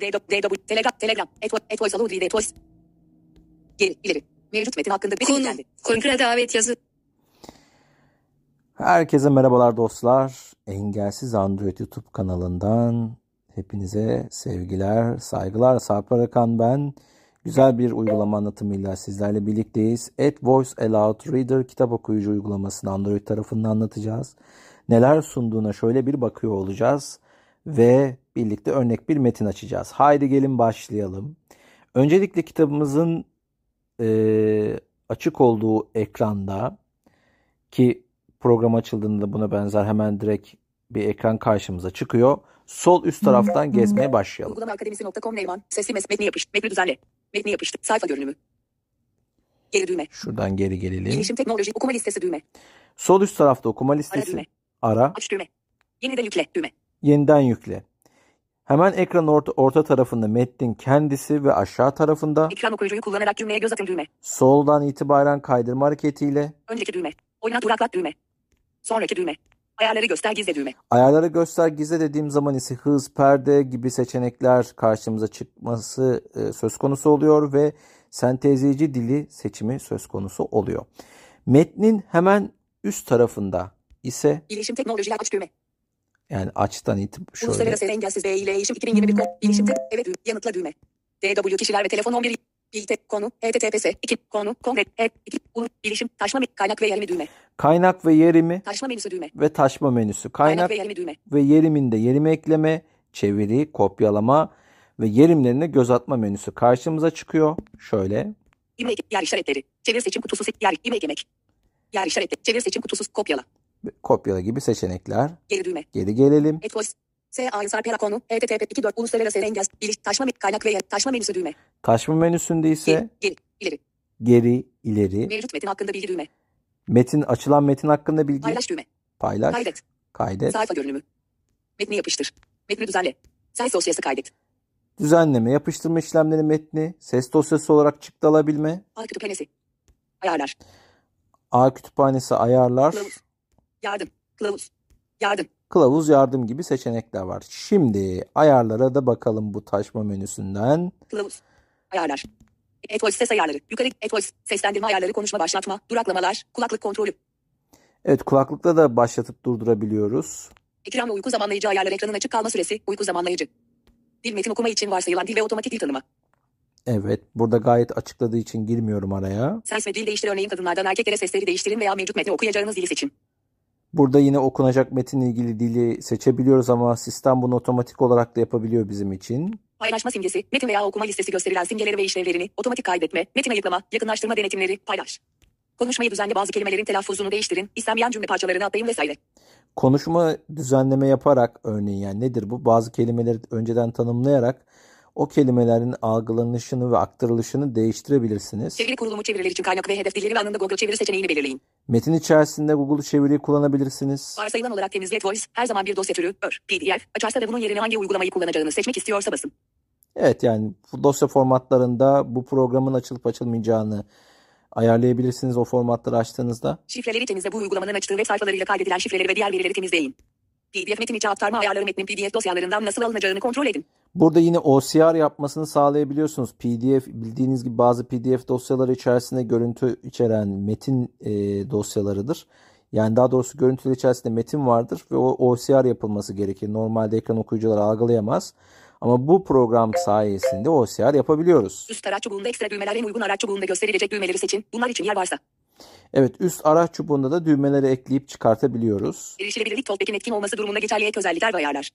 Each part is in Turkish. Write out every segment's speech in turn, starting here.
DW, DW, Telegram, Telegram, Etvoice, Aludri, Etvoice. Geri, ileri. Mevcut metin hakkında metin Konu. Kontrol davet yazı. Herkese merhabalar dostlar. Engelsiz Android YouTube kanalından hepinize sevgiler, saygılar. Sarp Arakan ben. Güzel bir uygulama anlatımıyla sizlerle birlikteyiz. Ad Voice Aloud Reader kitap okuyucu uygulamasını Android tarafından anlatacağız. Neler sunduğuna şöyle bir bakıyor olacağız. Ve birlikte örnek bir metin açacağız. Haydi gelin başlayalım. Öncelikle kitabımızın eee, açık olduğu ekranda ki program açıldığında buna benzer hemen direkt bir ekran karşımıza çıkıyor. Sol üst taraftan gezmeye başlayalım. Uygulama akademisi.com Neyman. Sesli mes metni yapıştır. Metni düzenle. Metni yapıştır. Sayfa görünümü. Geri düğme. Şuradan geri gelelim. Gelişim teknoloji. Okuma listesi düğme. Sol üst tarafta okuma Ara listesi. düğme. Ara. Aç düğme. Yeniden yükle düğme. Yeniden yükle. Hemen ekranın orta, orta tarafında metnin kendisi ve aşağı tarafında Ekran okuyucuyu kullanarak cümleye göz atın düğme. soldan itibaren kaydırma hareketiyle Önceki düğme. Oynat duraklat düğme. Sonraki düğme. Ayarları göster gizle düğme. ayarları göster gizle dediğim zaman ise hız, perde gibi seçenekler karşımıza çıkması e, söz konusu oluyor ve sentezleyici dili seçimi söz konusu oluyor. Metnin hemen üst tarafında ise Bilişim teknolojiler aç düğme. Yani açtan itibaren şöyle Uluslararası engelsiz B ile eğitim 2021 kod. Bilişim tek evet. Yanıtla düğme. DW kişiler ve telefon 11 Bilte konu HTTPS 2 konu kongre H 2 ulu bilişim taşma kaynak ve yerimi düğme. kaynak ve yerimi Taşma menüsü düğme. ve taşma menüsü. Kaynak, Kaynak ve yerimi düğme. ve yeriminde yerimi ekleme, çeviri, kopyalama ve yerimlerine göz atma menüsü karşımıza çıkıyor. Şöyle İme ek- yer işaretleri. Çevir seçim kutusu yer ime eklemek. Yer işaretleri. Çevir seçim kutusu kopyala. Kopyala gibi seçenekler. Geri düğme. Geri gelelim. Etvoice. S A Sarpera konu HTTP 2 4 uluslararası engel biliş taşma kaynak ve taşma menüsü düğme. Taşma menüsünde ise Geri, geri, ileri. geri, ileri, Mevcut metin hakkında bilgi düğme. metin açılan metin hakkında bilgi Paylaş düğme. paylaş, Kaydet. kaydet, Sayfa görünümü. Metni yapıştır. Metni düzenle. Ses dosyası kaydet. düzenleme, yapıştırma işlemleri metni, ses dosyası olarak çıktı alabilme, A kütüphanesi. Ayarlar. A kütüphanesi ayarlar, Kılavuz. Yardım. Kılavuz. Yardım. kılavuz yardım gibi seçenekler var. Şimdi ayarlara da bakalım bu taşma menüsünden. Kılavuz. Ayarlar. Etvoice ses ayarları. Yukarı Etvoice seslendirme ayarları konuşma başlatma. Duraklamalar. Kulaklık kontrolü. Evet kulaklıkta da başlatıp durdurabiliyoruz. Ekran ve uyku zamanlayıcı ayarları ekranın açık kalma süresi. Uyku zamanlayıcı. Dil metin okuma için varsayılan dil ve otomatik dil tanıma. Evet burada gayet açıkladığı için girmiyorum araya. Ses ve dil değiştir örneğin kadınlardan erkeklere sesleri değiştirin veya mevcut metni okuyacağınız dili seçin. Burada yine okunacak metinle ilgili dili seçebiliyoruz ama sistem bunu otomatik olarak da yapabiliyor bizim için. Paylaşma simgesi, metin veya okuma listesi gösterilen simgeleri ve işlevlerini, otomatik kaydetme, metin ayıklama, yakınlaştırma denetimleri, paylaş. Konuşmayı düzenli bazı kelimelerin telaffuzunu değiştirin, istenmeyen cümle parçalarını atlayın vesaire. Konuşma düzenleme yaparak örneğin yani nedir bu? Bazı kelimeleri önceden tanımlayarak o kelimelerin algılanışını ve aktarılışını değiştirebilirsiniz. Çeviri kurulumu çeviriler için kaynak ve hedef dilleri ve anında Google çeviri seçeneğini belirleyin. Metin içerisinde Google çeviriyi kullanabilirsiniz. Varsayılan olarak temizle Voice, her zaman bir dosya türü, ör, PDF, açarsa ve bunun yerine hangi uygulamayı kullanacağını seçmek istiyorsa basın. Evet yani bu dosya formatlarında bu programın açılıp açılmayacağını ayarlayabilirsiniz o formatları açtığınızda. Şifreleri temizle bu uygulamanın açtığı web sayfalarıyla kaydedilen şifreleri ve diğer verileri temizleyin. PDF metin içi aktarma ayarları metnin PDF dosyalarından nasıl alınacağını kontrol edin. Burada yine OCR yapmasını sağlayabiliyorsunuz. PDF bildiğiniz gibi bazı PDF dosyaları içerisinde görüntü içeren metin e, dosyalarıdır. Yani daha doğrusu görüntüler içerisinde metin vardır ve o OCR yapılması gerekir. Normalde ekran okuyucuları algılayamaz. Ama bu program sayesinde OCR yapabiliyoruz. Üst araç çubuğunda ekstra düğmeler en uygun araç çubuğunda gösterilecek düğmeleri seçin. Bunlar için yer varsa. Evet üst araç çubuğunda da düğmeleri ekleyip çıkartabiliyoruz. Erişilebilirlik Talkback'in etkin olması durumunda geçerli ek özellikler ve ayarlar.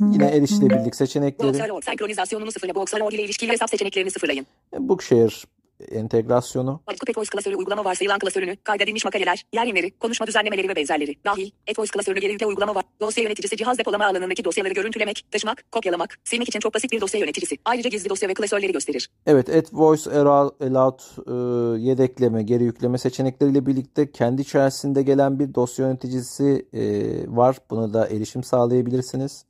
Yine erişilebilirlik seçenekleri. Boxer senkronizasyonunu sıfırla Boxer ile ilişkili hesap seçeneklerini sıfırlayın. Bookshare entegrasyonu. Açık Etvoice klasörü uygulama varsayılan klasörünü, kaydedilmiş makaleler, yer yemleri, konuşma düzenlemeleri ve benzerleri. Dahil, Etvoice klasörünü geri yükle uygulama var. Dosya yöneticisi cihaz depolama alanındaki dosyaları görüntülemek, taşımak, kopyalamak, silmek için çok basit bir dosya yöneticisi. Ayrıca gizli dosya ve klasörleri gösterir. Evet, Add Voice Aloud e, yedekleme, geri yükleme seçenekleriyle birlikte kendi içerisinde gelen bir dosya yöneticisi e, var. Buna da erişim sağlayabilirsiniz.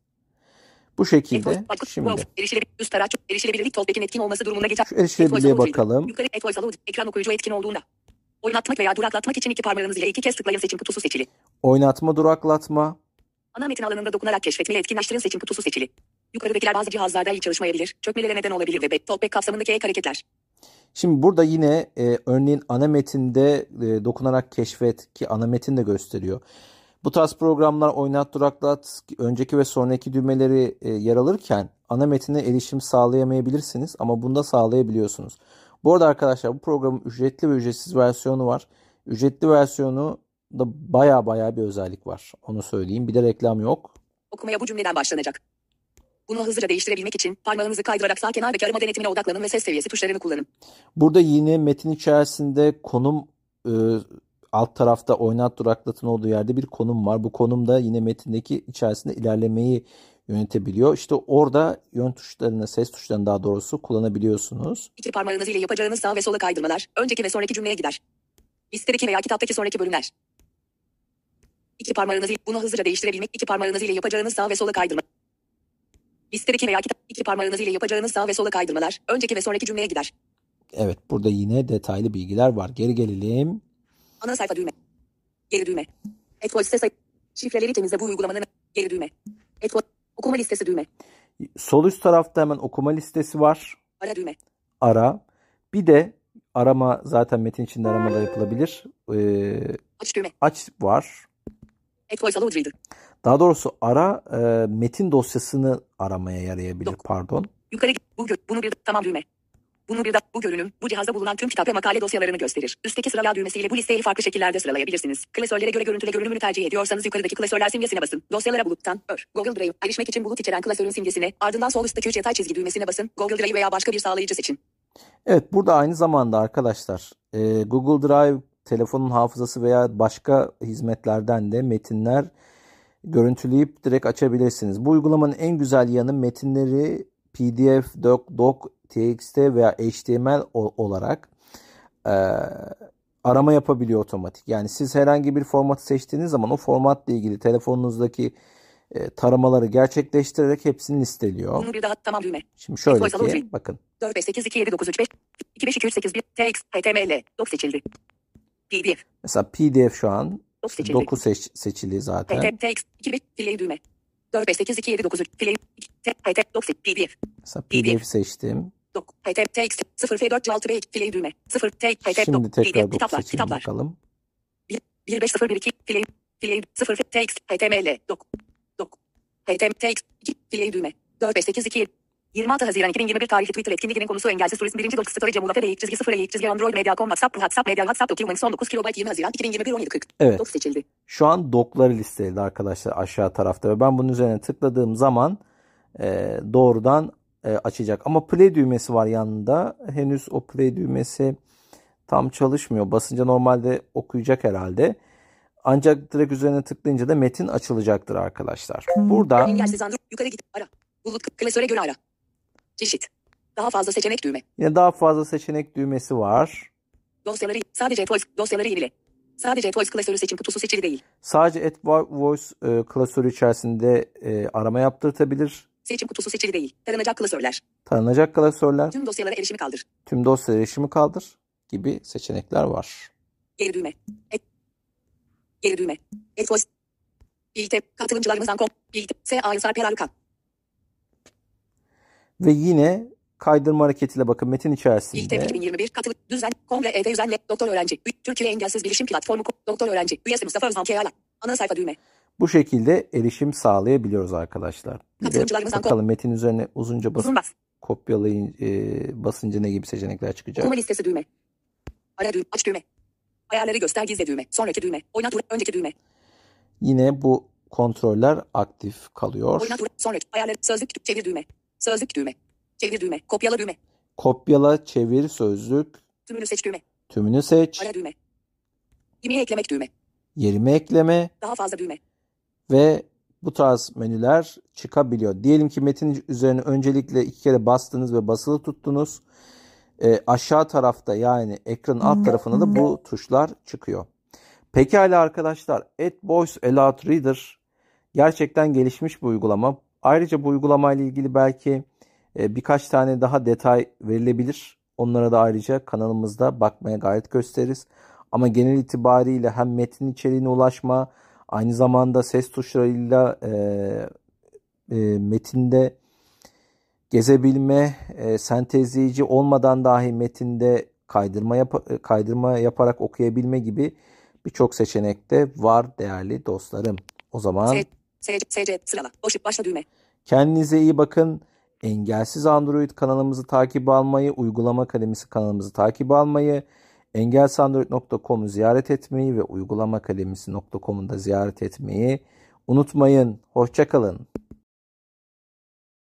Bu şekilde şimdi Wow, erişilebilir, üst araç, erişilebilirlik Talkback'in etkin olması durumunda geçer. şu erişilebilirliğe bakalım. Yukarı Allow, ekran okuyucu etkin olduğunda. Oynatmak veya duraklatmak için iki parmağınız ile iki kez tıklayın seçim kutusu seçili. Oynatma, duraklatma, Ana metin alanında dokunarak keşfetmeyi etkinleştirin seçim kutusu seçili. Yukarıdakiler bazı cihazlarda iyi çalışmayabilir, çökmelere neden olabilir ve talkback kapsamındaki ek hareketler. Şimdi burada yine e, örneğin ana metinde e, dokunarak keşfet ki ana metin de gösteriyor. Bu tarz programlar oynat duraklat önceki ve sonraki düğmeleri e, yer alırken ana metine erişim sağlayamayabilirsiniz ama bunda sağlayabiliyorsunuz. Bu arada arkadaşlar bu programın ücretli ve ücretsiz versiyonu var. Ücretli versiyonu da baya baya bir özellik var. Onu söyleyeyim. Bir de reklam yok. Okumaya bu cümleden başlanacak. Bunu hızlıca değiştirebilmek için parmağınızı kaydırarak sağ kenardaki arama denetimine odaklanın ve ses seviyesi tuşlarını kullanın. Burada yine metin içerisinde konum e, alt tarafta oynat duraklatın olduğu yerde bir konum var. Bu konumda yine metindeki içerisinde ilerlemeyi yönetebiliyor. İşte orada yön tuşlarını, ses tuşlarını daha doğrusu kullanabiliyorsunuz. İki parmağınız ile yapacağınız sağ ve sola kaydırmalar, önceki ve sonraki cümleye gider. Listedeki veya kitaptaki sonraki bölümler. İki parmağınız ile bunu hızlıca değiştirebilmek, iki parmağınız ile yapacağınız sağ ve sola kaydırma. Listedeki veya kitap, iki parmağınız ile yapacağınız sağ ve sola kaydırmalar, önceki ve sonraki cümleye gider. Evet burada yine detaylı bilgiler var. Geri gelelim. Ana sayfa düğme. Geri düğme. Etvoice site. Şifreleri temizle bu uygulamanın geri düğme. Etvoice okuma listesi düğme. Sol üst tarafta hemen okuma listesi var. Ara düğme. Ara. Bir de arama zaten metin içinde arama da yapılabilir. Ee, Aç düğme. aç var. Daha doğrusu ara e, metin dosyasını aramaya yarayabilir. Yok. Pardon. Yukarı. Bu bunu bir tamam düğme. Bunu bir de bu görünüm bu cihazda bulunan tüm kitap ve makale dosyalarını gösterir. Üstteki sırala düğmesiyle bu listeyi farklı şekillerde sıralayabilirsiniz. Klasörlere göre görüntüle görünümünü tercih ediyorsanız yukarıdaki klasörler simgesine basın. Dosyalara buluttan ör. Google Drive. Erişmek için bulut içeren klasörün simgesine ardından sol üstteki üç yatay çizgi düğmesine basın. Google Drive veya başka bir sağlayıcı seçin. Evet burada aynı zamanda arkadaşlar e, Google Drive telefonun hafızası veya başka hizmetlerden de metinler görüntüleyip direkt açabilirsiniz. Bu uygulamanın en güzel yanı metinleri PDF, doc, doc, txt veya HTML olarak e, arama yapabiliyor otomatik. Yani siz herhangi bir formatı seçtiğiniz zaman o formatla ilgili telefonunuzdaki e, taramaları gerçekleştirerek hepsini listeliyor. Bunu bir daha tamam düğme. Şimdi şöyle ki bakın 4 5 8 2 7 9 3 5 2 5 2 3 8 1 TX HTML doc seçildi. PDF mesela PDF şu an doc seçildi. 9 seç, seçili zaten. TX 2 5 filey düğme. 4 5 8 2 7 9 3 filey PT doc PDF Mesela PDF. PDF seçtim. PT, TX, 0 F4 6 B filey düğme. 0 T, PT, Şimdi tekrar PDF, 9 kitaplar, seçelim kitaplar. bakalım. 1 5 0 1 2 filey, filey, 0 F, TX, HTML, doc, doc, HTML, TX, 2 filey düğme. 4 5 8 2 26 Haziran 2021 tarihli Twitter etkinliğinin konusu engelsiz turizm birinci doku story Cemula Fede çizgi 0 eğik çizgi Android Media.com WhatsApp WhatsApp Media WhatsApp Documents 19 kilobayt 20 Haziran 2021 17 40. Evet. Doc seçildi. Şu an dokları listeledi arkadaşlar aşağı tarafta ve ben bunun üzerine tıkladığım zaman e, doğrudan açacak. Ama play düğmesi var yanında. Henüz o play düğmesi tam çalışmıyor. Basınca normalde okuyacak herhalde. Ancak direkt üzerine tıklayınca da metin açılacaktır arkadaşlar. Burada yukarı git ara. Bulut klasöre göre ara. Çeşit. Daha fazla seçenek düğme. yine daha fazla seçenek düğmesi var. Dosyaları sadece Toys dosyaları yenile. Sadece Toys klasörü seçim kutusu seçili değil. Sadece AdVoice e, klasörü içerisinde e, arama yaptırtabilir. Seçim kutusu seçili değil. Taranacak klasörler. Tanınacak klasörler, Tüm dosyalara erişimi kaldır. tüm dosya erişimi kaldır gibi seçenekler var. Geri düğme. Et. Geri düğme. Et voice. İlk katılımcılarımızdan kom. İlk S. A. Yusar Peralukan. Ve yine kaydırma hareketiyle bakın metin içerisinde 2021 katılım düzen kongre ED üzenle doktor öğrenci. Türkiye Engelsiz Bilişim Platformu doktor öğrenci. Üyesi Mustafa Özhan Keyala. Ana sayfa düğme. Bu şekilde erişim sağlayabiliyoruz arkadaşlar. Bakalım metin üzerine uzunca basıp Uzun bas. kopyalayın e, basınca ne gibi seçenekler çıkacak. Okuma listesi düğme. Ara düğme. Aç düğme. Ayarları göster gizle düğme. Sonraki düğme. Oynat dur. Önceki düğme. Yine bu kontroller aktif kalıyor. Oynat dur. Sonraki. Ayarları. Sözlük. Çevir düğme. Sözlük düğme. Çevir düğme. Kopyala düğme. Kopyala, çevir, sözlük, Tümünü seç düğme. tümünü seç, Ara düğme. İmeğe eklemek düğme. yerime ekleme Daha fazla düğme. Ve bu tarz menüler çıkabiliyor. Diyelim ki metin üzerine öncelikle iki kere bastınız ve basılı tuttunuz. E, aşağı tarafta yani ekranın alt tarafında da bu tuşlar çıkıyor. Pekala arkadaşlar AdVoice Aloud Reader gerçekten gelişmiş bir uygulama. Ayrıca bu uygulamayla ilgili belki e, birkaç tane daha detay verilebilir. Onlara da ayrıca kanalımızda bakmaya gayret gösteririz. Ama genel itibariyle hem metin içeriğine ulaşma, aynı zamanda ses tuşlarıyla e, e, metinde gezebilme, e, sentezleyici olmadan dahi metinde kaydırma, yap- kaydırma yaparak okuyabilme gibi birçok seçenek de var değerli dostlarım. O zaman S, SC, SC, sırala. Boşluk başla düğme. kendinize iyi bakın. Engelsiz Android kanalımızı takip almayı, Uygulama Akademisi kanalımızı takip almayı, engelsizandroid.com'u ziyaret etmeyi ve uygulamaakademisi.com'u da ziyaret etmeyi unutmayın. Hoşçakalın.